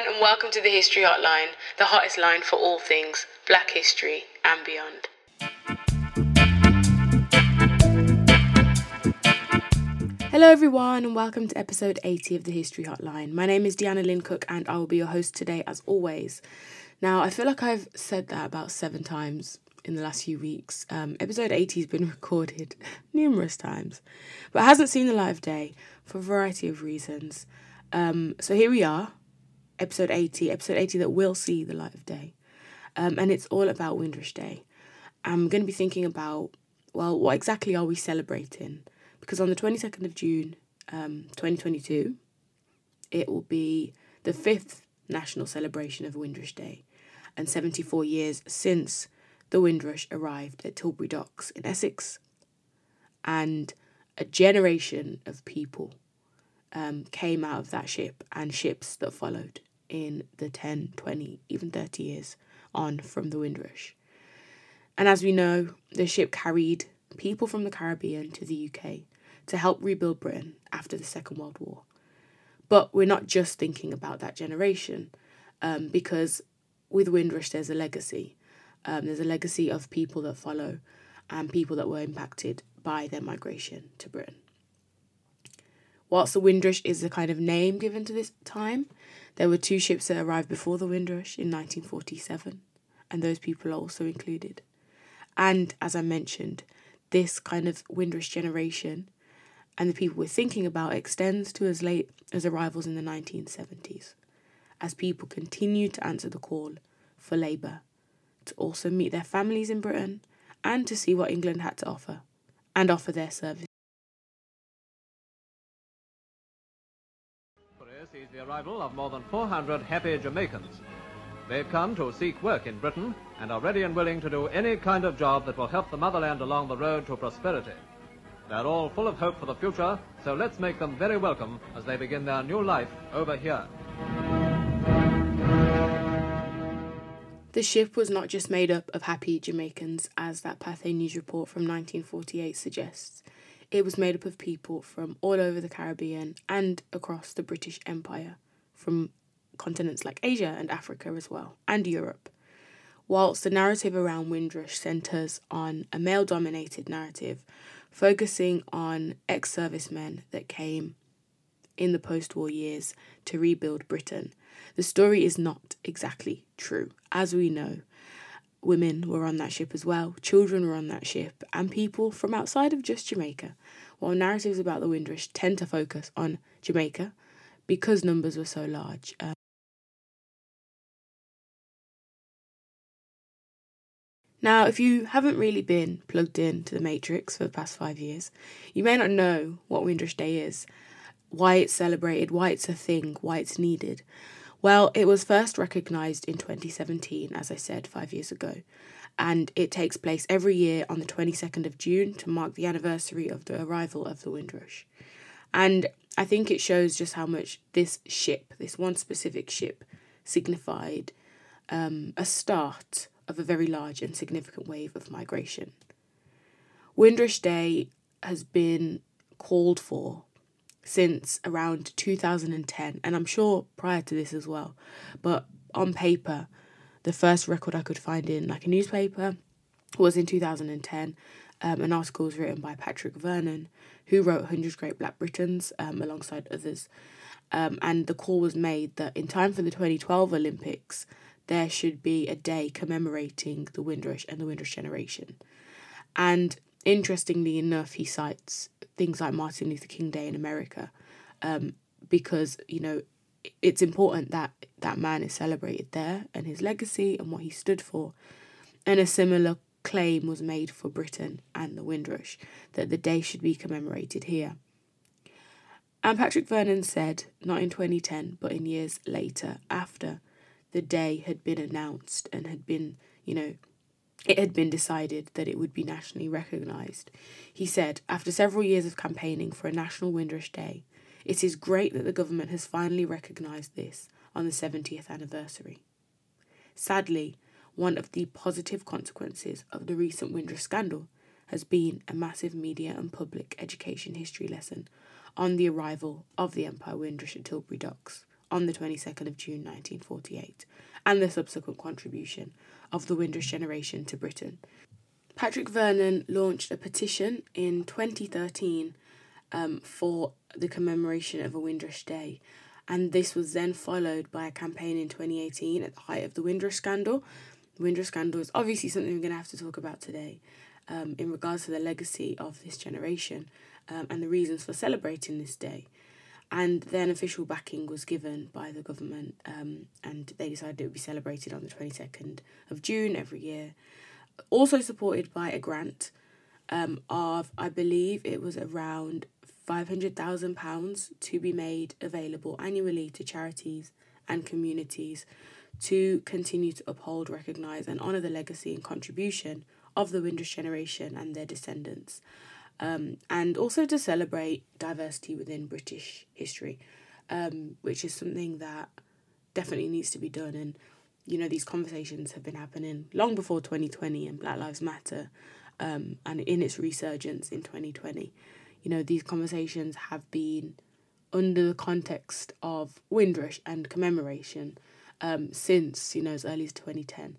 everyone, and welcome to the History Hotline, the hottest line for all things black history and beyond. Hello, everyone, and welcome to episode 80 of the History Hotline. My name is Deanna Lynn Cook, and I will be your host today, as always. Now, I feel like I've said that about seven times in the last few weeks. Um, episode 80 has been recorded numerous times, but hasn't seen the light of day for a variety of reasons. Um, so here we are, episode 80, episode 80 that will see the light of day. Um, and it's all about Windrush Day. I'm going to be thinking about, well, what exactly are we celebrating? Because on the 22nd of June, um, 2022, it will be the fifth national celebration of Windrush Day and 74 years since the Windrush arrived at Tilbury Docks in Essex. And a generation of people um, came out of that ship and ships that followed in the 10, 20, even 30 years on from the Windrush. And as we know, the ship carried people from the Caribbean to the UK to help rebuild Britain after the Second World War. But we're not just thinking about that generation, um, because with Windrush, there's a legacy. Um, there's a legacy of people that follow and people that were impacted by their migration to Britain. Whilst the Windrush is the kind of name given to this time, there were two ships that arrived before the Windrush in 1947, and those people are also included. And as I mentioned, this kind of Windrush generation and the people we're thinking about extends to as late as arrivals in the 1970s, as people continue to answer the call for labour, to also meet their families in Britain, and to see what England had to offer, and offer their service. Arrival of more than 400 happy Jamaicans. They've come to seek work in Britain and are ready and willing to do any kind of job that will help the motherland along the road to prosperity. They're all full of hope for the future, so let's make them very welcome as they begin their new life over here. The ship was not just made up of happy Jamaicans, as that Pathé News report from 1948 suggests. It was made up of people from all over the Caribbean and across the British Empire, from continents like Asia and Africa as well, and Europe. Whilst the narrative around Windrush centres on a male dominated narrative, focusing on ex servicemen that came in the post war years to rebuild Britain, the story is not exactly true. As we know, women were on that ship as well, children were on that ship, and people from outside of just Jamaica. While narratives about the Windrush tend to focus on Jamaica because numbers were so large. Um, now, if you haven't really been plugged in to the Matrix for the past five years, you may not know what Windrush Day is, why it's celebrated, why it's a thing, why it's needed. Well, it was first recognised in 2017, as I said, five years ago, and it takes place every year on the 22nd of June to mark the anniversary of the arrival of the Windrush. And I think it shows just how much this ship, this one specific ship, signified um, a start of a very large and significant wave of migration. Windrush Day has been called for since around 2010, and I'm sure prior to this as well. But on paper, the first record I could find in like a newspaper was in 2010. Um, an article was written by Patrick Vernon, who wrote 100 Great Black Britons um, alongside others. Um, and the call was made that in time for the 2012 Olympics, there should be a day commemorating the Windrush and the Windrush generation. And interestingly enough, he cites things like Martin Luther King Day in America, um, because you know it's important that that man is celebrated there and his legacy and what he stood for. And a similar claim was made for Britain and the Windrush that the day should be commemorated here. And Patrick Vernon said, not in 2010, but in years later, after the day had been announced and had been, you know, it had been decided that it would be nationally recognised. He said, after several years of campaigning for a National Windrush Day, it is great that the government has finally recognised this on the 70th anniversary. Sadly, one of the positive consequences of the recent Windrush scandal has been a massive media and public education history lesson on the arrival of the Empire Windrush at Tilbury Docks on the 22nd of June 1948 and the subsequent contribution of the Windrush generation to Britain. Patrick Vernon launched a petition in 2013 um, for the commemoration of a Windrush Day, and this was then followed by a campaign in 2018 at the height of the Windrush scandal. Windrush scandal is obviously something we're going to have to talk about today um, in regards to the legacy of this generation um, and the reasons for celebrating this day. And then official backing was given by the government, um, and they decided it would be celebrated on the 22nd of June every year. Also supported by a grant um, of, I believe it was around £500,000 to be made available annually to charities and communities to continue to uphold, recognise, and honour the legacy and contribution of the Windrush generation and their descendants um, and also to celebrate diversity within British history, um, which is something that definitely needs to be done. And you know, these conversations have been happening long before 2020 and Black Lives Matter, um, and in its resurgence in 2020. You know, these conversations have been under the context of Windrush and commemoration um, since, you know, as early as 2010.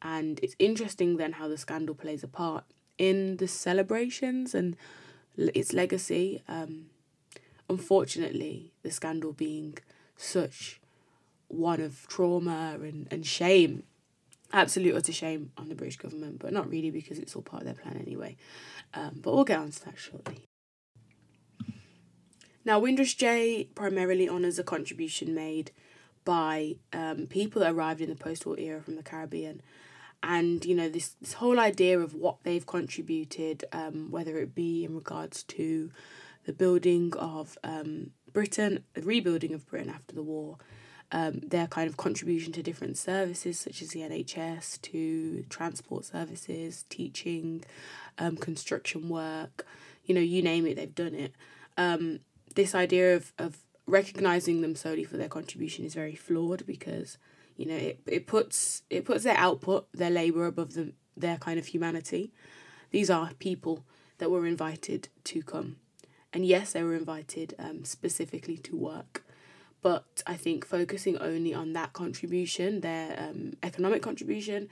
And it's interesting then how the scandal plays a part in the celebrations and its legacy. Um, unfortunately, the scandal being such one of trauma and, and shame, absolute utter shame on the British government, but not really because it's all part of their plan anyway. Um, but we'll get on to that shortly. Now, Windrush Day primarily honours a contribution made by um, people that arrived in the post war era from the Caribbean and you know this this whole idea of what they've contributed, um, whether it be in regards to the building of um, Britain, the rebuilding of Britain after the war, um, their kind of contribution to different services such as the NHS, to transport services, teaching, um, construction work, you know, you name it, they've done it. Um, this idea of, of recognizing them solely for their contribution is very flawed because you know it, it puts it puts their output their labor above the, their kind of humanity. These are people that were invited to come. And yes they were invited um, specifically to work. But i think focusing only on that contribution their um, economic contribution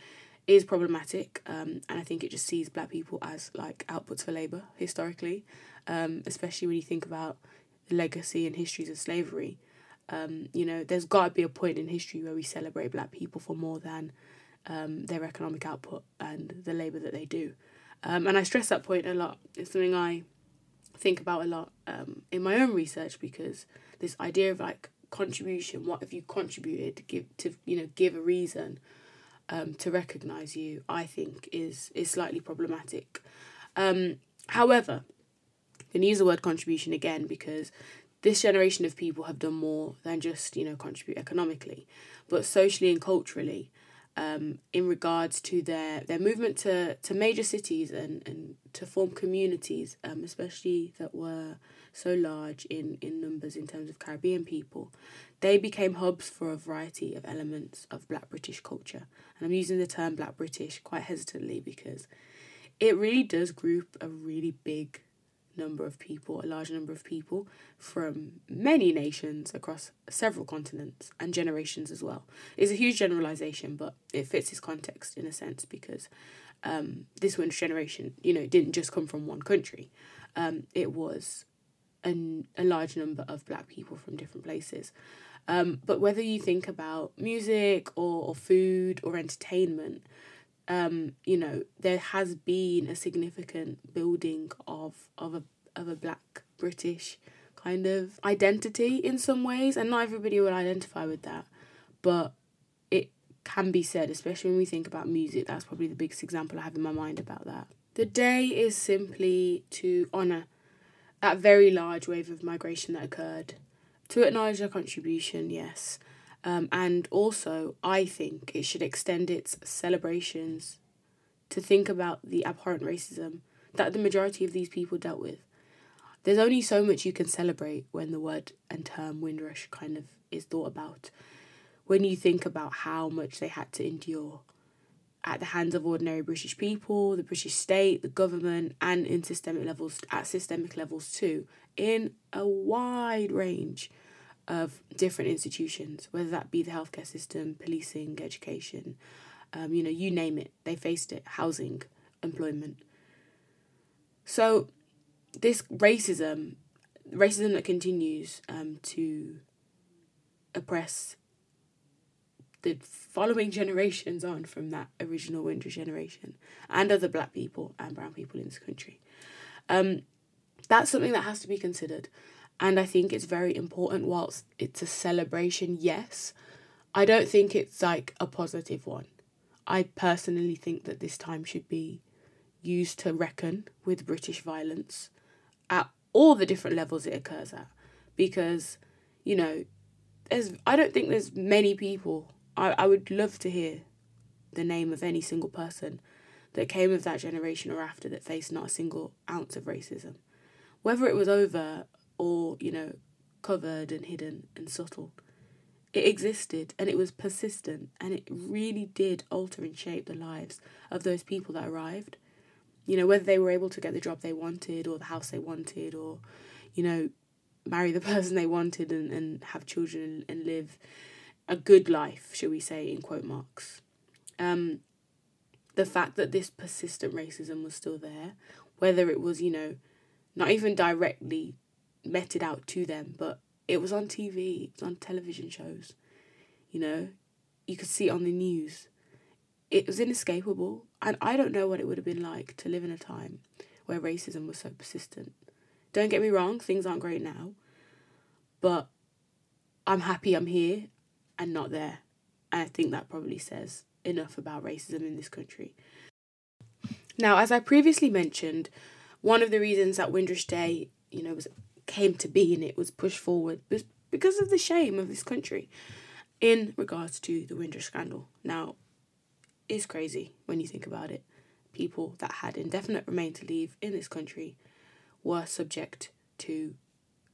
is problematic um, and i think it just sees black people as like outputs for labor historically. Um, especially when you think about legacy and histories of slavery um, you know, there's got to be a point in history where we celebrate black people for more than um, their economic output and the labour that they do. Um, and I stress that point a lot. It's something I think about a lot um, in my own research because this idea of like contribution, what have you contributed to give to you know give a reason um, to recognise you, I think is is slightly problematic. Um, however, Can use the word contribution again because this generation of people have done more than just you know contribute economically but socially and culturally um, in regards to their their movement to, to major cities and, and to form communities um, especially that were so large in, in numbers in terms of Caribbean people. They became hubs for a variety of elements of black British culture. And I'm using the term black British quite hesitantly because it really does group a really big number of people, a large number of people from many nations across several continents and generations as well. It's a huge generalization, but it fits its context in a sense because um, this one generation, you know, didn't just come from one country. Um, it was an, a large number of black people from different places. Um, but whether you think about music or, or food or entertainment, um, you know, there has been a significant building of of a of a black British kind of identity in some ways, and not everybody will identify with that, but it can be said, especially when we think about music. That's probably the biggest example I have in my mind about that. The day is simply to honour that very large wave of migration that occurred, to acknowledge their contribution, yes, um, and also, I think it should extend its celebrations to think about the abhorrent racism that the majority of these people dealt with. There's only so much you can celebrate when the word and term Windrush kind of is thought about. When you think about how much they had to endure at the hands of ordinary British people, the British state, the government, and in systemic levels, at systemic levels too, in a wide range of different institutions, whether that be the healthcare system, policing, education, um, you know, you name it, they faced it, housing, employment. So, this racism, racism that continues um, to oppress the following generations on from that original Windrush generation and other black people and brown people in this country. Um, that's something that has to be considered. And I think it's very important, whilst it's a celebration, yes, I don't think it's like a positive one. I personally think that this time should be used to reckon with British violence at all the different levels it occurs at. Because, you know, there's I don't think there's many people I, I would love to hear the name of any single person that came of that generation or after that faced not a single ounce of racism. Whether it was over or, you know, covered and hidden and subtle. It existed and it was persistent and it really did alter and shape the lives of those people that arrived. You know, whether they were able to get the job they wanted or the house they wanted or, you know, marry the person they wanted and, and have children and, and live a good life, shall we say, in quote marks. Um, the fact that this persistent racism was still there, whether it was, you know, not even directly meted out to them, but it was on TV, it was on television shows, you know, you could see it on the news. It was inescapable, and I don't know what it would have been like to live in a time where racism was so persistent. Don't get me wrong, things aren't great now, but I'm happy I'm here and not there. And I think that probably says enough about racism in this country. Now, as I previously mentioned, one of the reasons that Windrush Day, you know, was came to be and it was pushed forward because of the shame of this country in regards to the Windrush scandal. Now, it's crazy when you think about it. People that had indefinite remain to leave in this country were subject to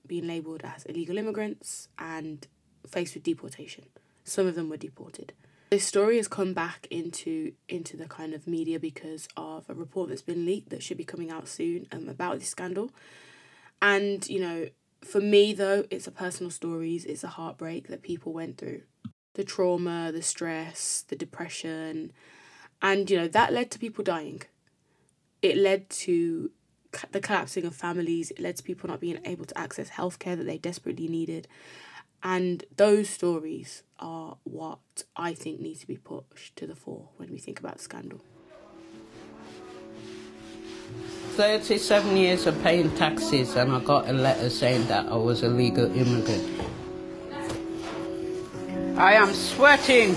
being labelled as illegal immigrants and faced with deportation. Some of them were deported. This story has come back into into the kind of media because of a report that's been leaked that should be coming out soon um, about this scandal. And you know, for me though, it's a personal stories. It's a heartbreak that people went through, the trauma, the stress, the depression, and you know that led to people dying. It led to the collapsing of families. It led to people not being able to access healthcare that they desperately needed, and those stories are what I think need to be pushed to the fore when we think about scandal. 37 years of paying taxes, and I got a letter saying that I was a legal immigrant. I am sweating.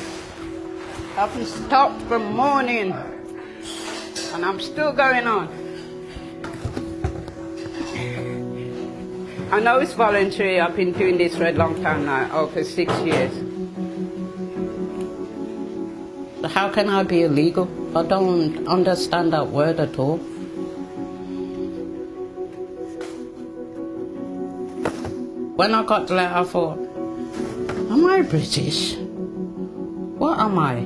I haven't stopped from morning, and I'm still going on. I know it's voluntary. I've been doing this for a long time now, over six years. How can I be illegal? I don't understand that word at all. When I got the letter, I thought, am I British? What am I?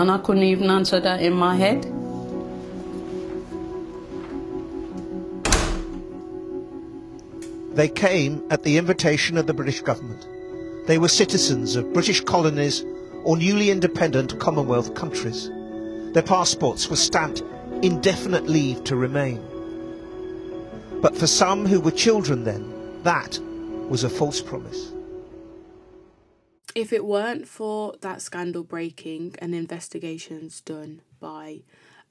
And I couldn't even answer that in my head. They came at the invitation of the British government. They were citizens of British colonies or newly independent Commonwealth countries. Their passports were stamped indefinite leave to remain. But for some who were children then, that was a false promise. If it weren't for that scandal breaking and investigations done by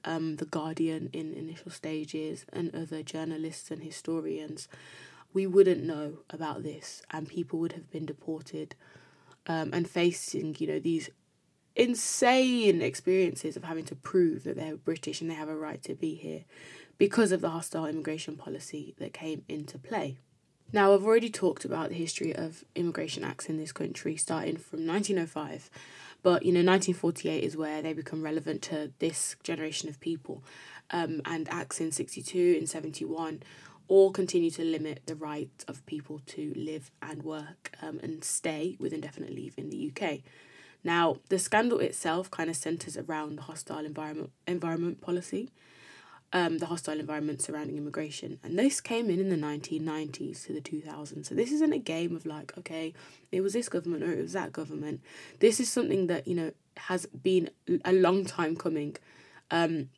um, The Guardian in initial stages and other journalists and historians, we wouldn't know about this and people would have been deported um, and facing, you know, these insane experiences of having to prove that they're British and they have a right to be here because of the hostile immigration policy that came into play. Now, I've already talked about the history of immigration acts in this country starting from 1905, but you know, 1948 is where they become relevant to this generation of people. Um, and acts in 62 and 71 all continue to limit the right of people to live and work um, and stay with indefinite leave in the UK. Now, the scandal itself kind of centres around the hostile environment environment policy. Um, the hostile environment surrounding immigration. And this came in in the 1990s to the 2000s. So this isn't a game of like, okay, it was this government or it was that government. This is something that, you know, has been a long time coming. Um,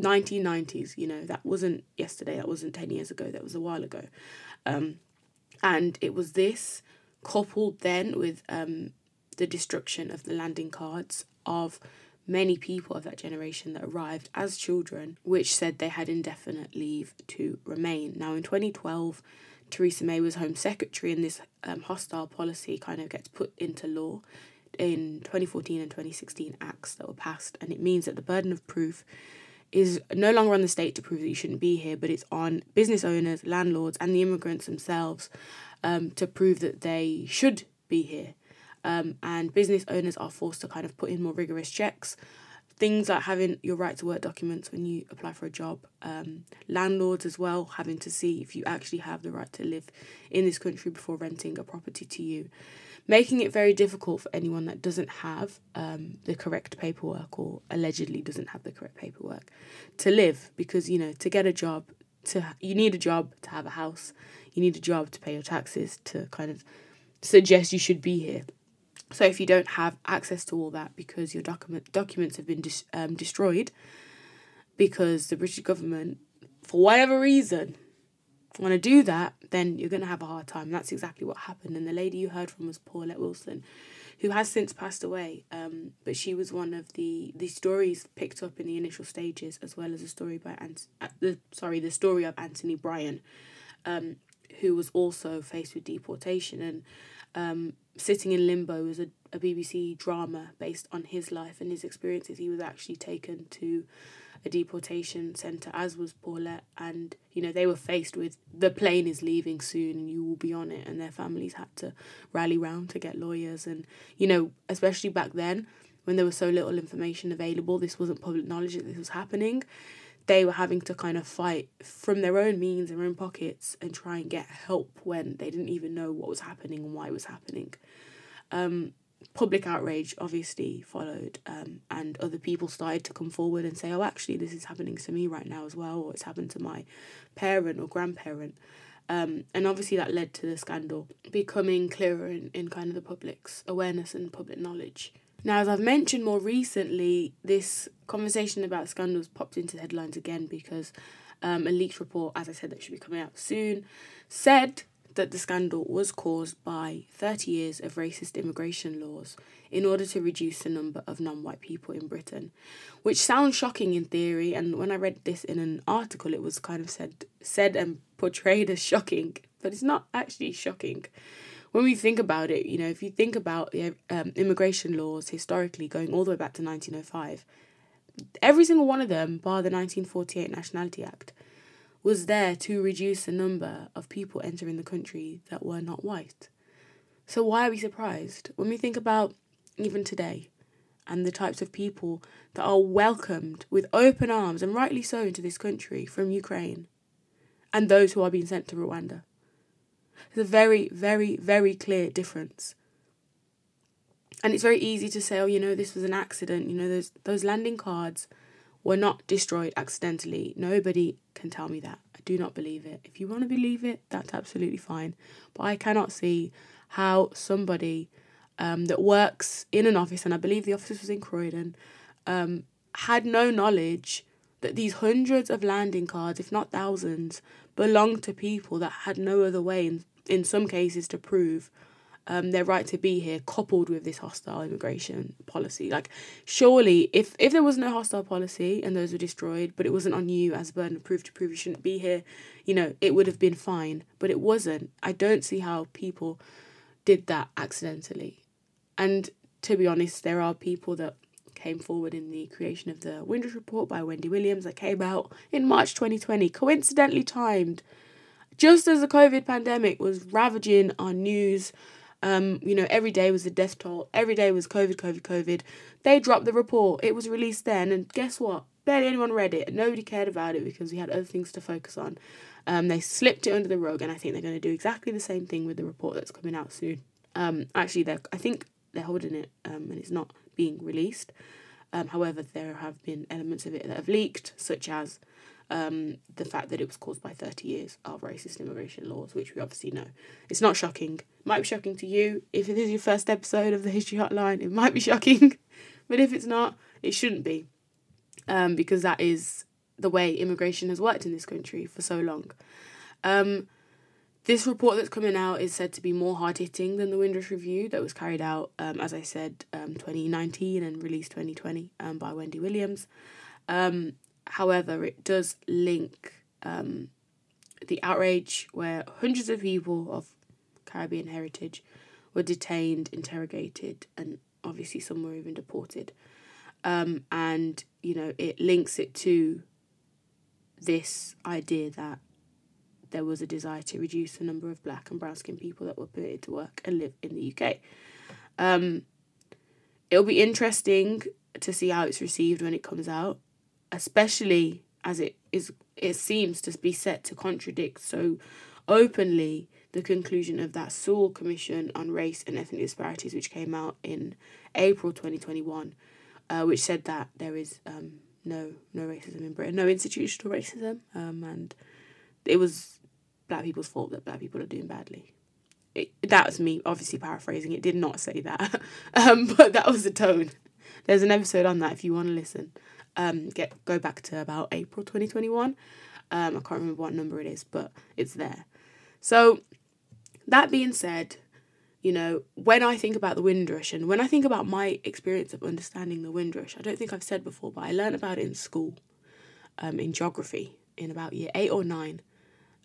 1990s, you know, that wasn't yesterday, that wasn't 10 years ago, that was a while ago. Um, and it was this coupled then with um, the destruction of the landing cards of many people of that generation that arrived as children, which said they had indefinite leave to remain. Now, in 2012, Theresa May was Home Secretary, and this um, hostile policy kind of gets put into law in 2014 and 2016 acts that were passed, and it means that the burden of proof is no longer on the state to prove that you shouldn't be here, but it's on business owners, landlords, and the immigrants themselves um, to prove that they should be here um, and business owners are forced to kind of put in more rigorous checks. Things like having your right to work documents when you apply for a job, um, landlords as well having to see if you actually have the right to live in this country before renting a property to you, making it very difficult for anyone that doesn't have um, the correct paperwork or allegedly doesn't have the correct paperwork to live. Because you know to get a job to you need a job to have a house. You need a job to pay your taxes to kind of suggest you should be here so if you don't have access to all that because your document documents have been dis- um, destroyed because the British government, for whatever reason, want to do that, then you're going to have a hard time. That's exactly what happened. And the lady you heard from was Paulette Wilson, who has since passed away. Um, but she was one of the the stories picked up in the initial stages, as well as a story by Ant- uh, the sorry the story of Anthony Bryan, um, who was also faced with deportation and um, Sitting in Limbo was a, a BBC drama based on his life and his experiences. He was actually taken to a deportation centre, as was Paulette, and you know they were faced with the plane is leaving soon and you will be on it, and their families had to rally round to get lawyers, and you know especially back then when there was so little information available, this wasn't public knowledge that this was happening they were having to kind of fight from their own means, their own pockets, and try and get help when they didn't even know what was happening and why it was happening. Um, public outrage obviously followed, um, and other people started to come forward and say, "Oh, actually, this is happening to me right now as well, or it's happened to my parent or grandparent." Um, and obviously that led to the scandal becoming clearer in, in kind of the public's awareness and public knowledge. Now, as I've mentioned more recently, this conversation about scandals popped into the headlines again because um, a leaked report, as I said, that should be coming out soon, said that the scandal was caused by 30 years of racist immigration laws in order to reduce the number of non white people in Britain, which sounds shocking in theory. And when I read this in an article, it was kind of said, said and portrayed as shocking, but it's not actually shocking when we think about it, you know, if you think about the um, immigration laws historically going all the way back to 1905, every single one of them, bar the 1948 Nationality Act, was there to reduce the number of people entering the country that were not white. So why are we surprised when we think about even today and the types of people that are welcomed with open arms and rightly so into this country from Ukraine and those who are being sent to Rwanda? There's a very, very, very clear difference. And it's very easy to say, oh, you know, this was an accident. You know, those those landing cards were not destroyed accidentally. Nobody can tell me that. I do not believe it. If you want to believe it, that's absolutely fine. But I cannot see how somebody um, that works in an office, and I believe the office was in Croydon, um, had no knowledge that these hundreds of landing cards, if not thousands, belonged to people that had no other way in in some cases to prove um, their right to be here coupled with this hostile immigration policy. Like, surely, if, if there was no hostile policy and those were destroyed, but it wasn't on you as a burden of proof to prove you shouldn't be here, you know, it would have been fine. But it wasn't. I don't see how people did that accidentally. And to be honest, there are people that came forward in the creation of the Windrush Report by Wendy Williams that came out in March 2020, coincidentally timed just as the COVID pandemic was ravaging our news, um, you know, every day was a death toll, every day was COVID, COVID, COVID. They dropped the report. It was released then, and guess what? Barely anyone read it. Nobody cared about it because we had other things to focus on. Um, they slipped it under the rug, and I think they're going to do exactly the same thing with the report that's coming out soon. Um, actually, they I think they're holding it, um, and it's not being released. Um, however, there have been elements of it that have leaked, such as um, the fact that it was caused by 30 years of racist immigration laws, which we obviously know. It's not shocking. It might be shocking to you. If it is your first episode of the History Hotline, it might be shocking. but if it's not, it shouldn't be. Um, because that is the way immigration has worked in this country for so long. Um, this report that's coming out is said to be more hard hitting than the Windrush Review that was carried out, um, as I said, um, 2019 and released 2020 um, by Wendy Williams. Um, however, it does link um, the outrage where hundreds of people of Caribbean heritage were detained, interrogated, and obviously some were even deported. Um, and, you know, it links it to this idea that there was a desire to reduce the number of black and brown skinned people that were permitted to work and live in the UK. Um, it'll be interesting to see how it's received when it comes out, especially as it is it seems to be set to contradict so openly the conclusion of that Sewell Commission on Race and Ethnic Disparities, which came out in April 2021, uh, which said that there is um, no no racism in Britain, no institutional racism, um, and it was black people's fault that black people are doing badly. It, that was me, obviously paraphrasing. It did not say that, um, but that was the tone. There's an episode on that if you want to listen. Um, get go back to about April twenty twenty one. Um, I can't remember what number it is, but it's there. So, that being said, you know, when I think about the Windrush and when I think about my experience of understanding the Windrush, I don't think I've said before, but I learned about it in school, um, in geography, in about year eight or nine.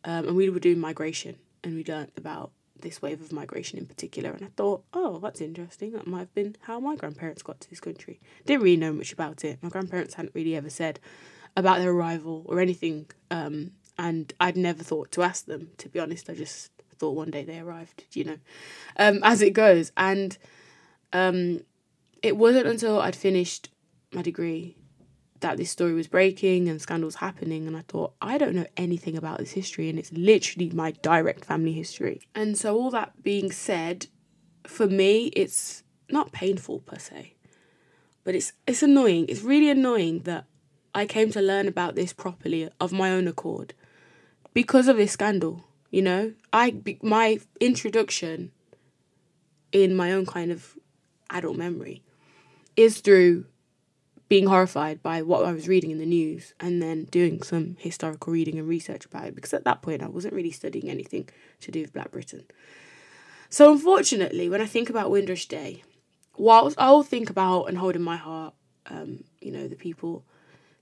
Um, and we were doing migration and we learnt about this wave of migration in particular. And I thought, oh, that's interesting. That might have been how my grandparents got to this country. Didn't really know much about it. My grandparents hadn't really ever said about their arrival or anything. Um, and I'd never thought to ask them, to be honest. I just thought one day they arrived, you know, um, as it goes. And um, it wasn't until I'd finished my degree that this story was breaking and scandals happening and I thought I don't know anything about this history and it's literally my direct family history. And so all that being said, for me it's not painful per se. But it's it's annoying. It's really annoying that I came to learn about this properly of my own accord because of this scandal, you know? I my introduction in my own kind of adult memory is through being horrified by what I was reading in the news and then doing some historical reading and research about it because at that point I wasn't really studying anything to do with Black Britain. So unfortunately, when I think about Windrush Day, whilst I'll think about and hold in my heart, um, you know, the people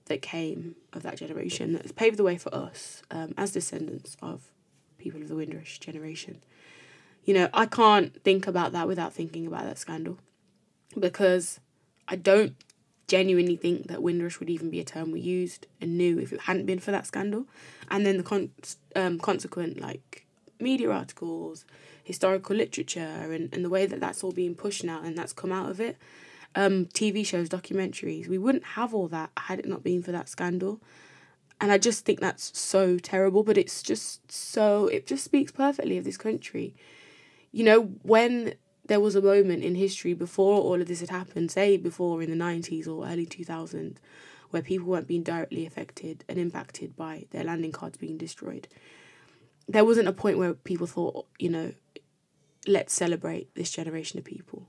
that came of that generation that paved the way for us um, as descendants of people of the Windrush generation. You know, I can't think about that without thinking about that scandal because I don't genuinely think that Windrush would even be a term we used and knew if it hadn't been for that scandal. And then the con- um, consequent, like, media articles, historical literature, and, and the way that that's all being pushed now and that's come out of it. Um, TV shows, documentaries, we wouldn't have all that had it not been for that scandal. And I just think that's so terrible, but it's just so, it just speaks perfectly of this country. You know, when there was a moment in history before all of this had happened, say before in the 90s or early 2000s, where people weren't being directly affected and impacted by their landing cards being destroyed. There wasn't a point where people thought, you know, let's celebrate this generation of people.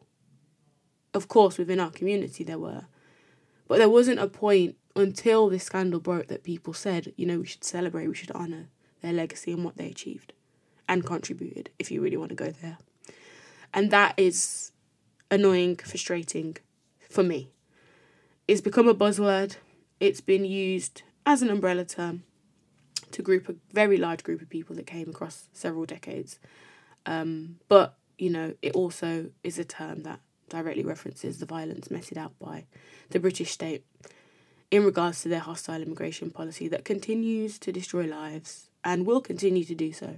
Of course, within our community there were, but there wasn't a point until this scandal broke that people said, you know, we should celebrate, we should honour their legacy and what they achieved and contributed, if you really want to go there. And that is annoying, frustrating for me. It's become a buzzword. It's been used as an umbrella term to group a very large group of people that came across several decades. Um, but, you know, it also is a term that directly references the violence meted out by the British state in regards to their hostile immigration policy that continues to destroy lives and will continue to do so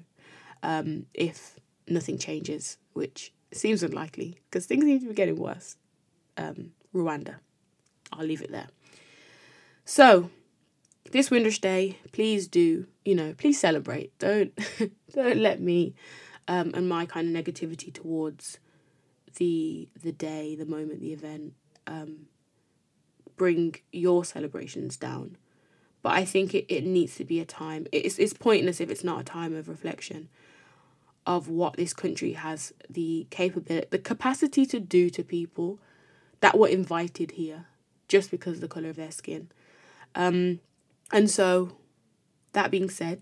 um, if nothing changes, which seems unlikely because things seem to be getting worse. Um, Rwanda. I'll leave it there. So, this Windrush Day, please do, you know, please celebrate. Don't don't let me um, and my kind of negativity towards the the day, the moment, the event um, bring your celebrations down. but I think it, it needs to be a time. It's, it's pointless if it's not a time of reflection of what this country has the capability, the capacity to do to people that were invited here just because of the colour of their skin. Um, and so, that being said,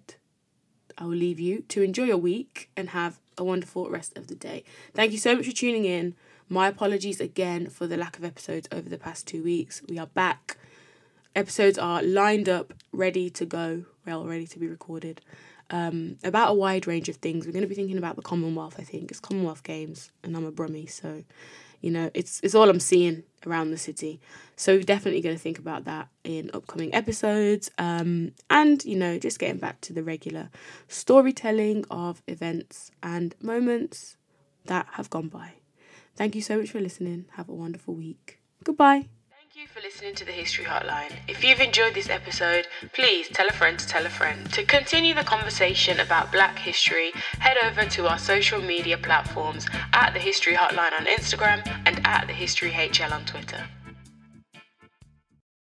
I will leave you to enjoy your week and have a wonderful rest of the day. Thank you so much for tuning in. My apologies again for the lack of episodes over the past two weeks. We are back. Episodes are lined up, ready to go, well, ready to be recorded. Um, about a wide range of things. We're going to be thinking about the Commonwealth, I think. It's Commonwealth Games, and I'm a Brummie, so you know, it's it's all I'm seeing around the city. So we're definitely going to think about that in upcoming episodes. Um, and you know, just getting back to the regular storytelling of events and moments that have gone by. Thank you so much for listening. Have a wonderful week. Goodbye. Thank you for listening to the History Hotline. If you've enjoyed this episode, please tell a friend to tell a friend. To continue the conversation about black history, head over to our social media platforms at the History Hotline on Instagram and at the History HL on Twitter.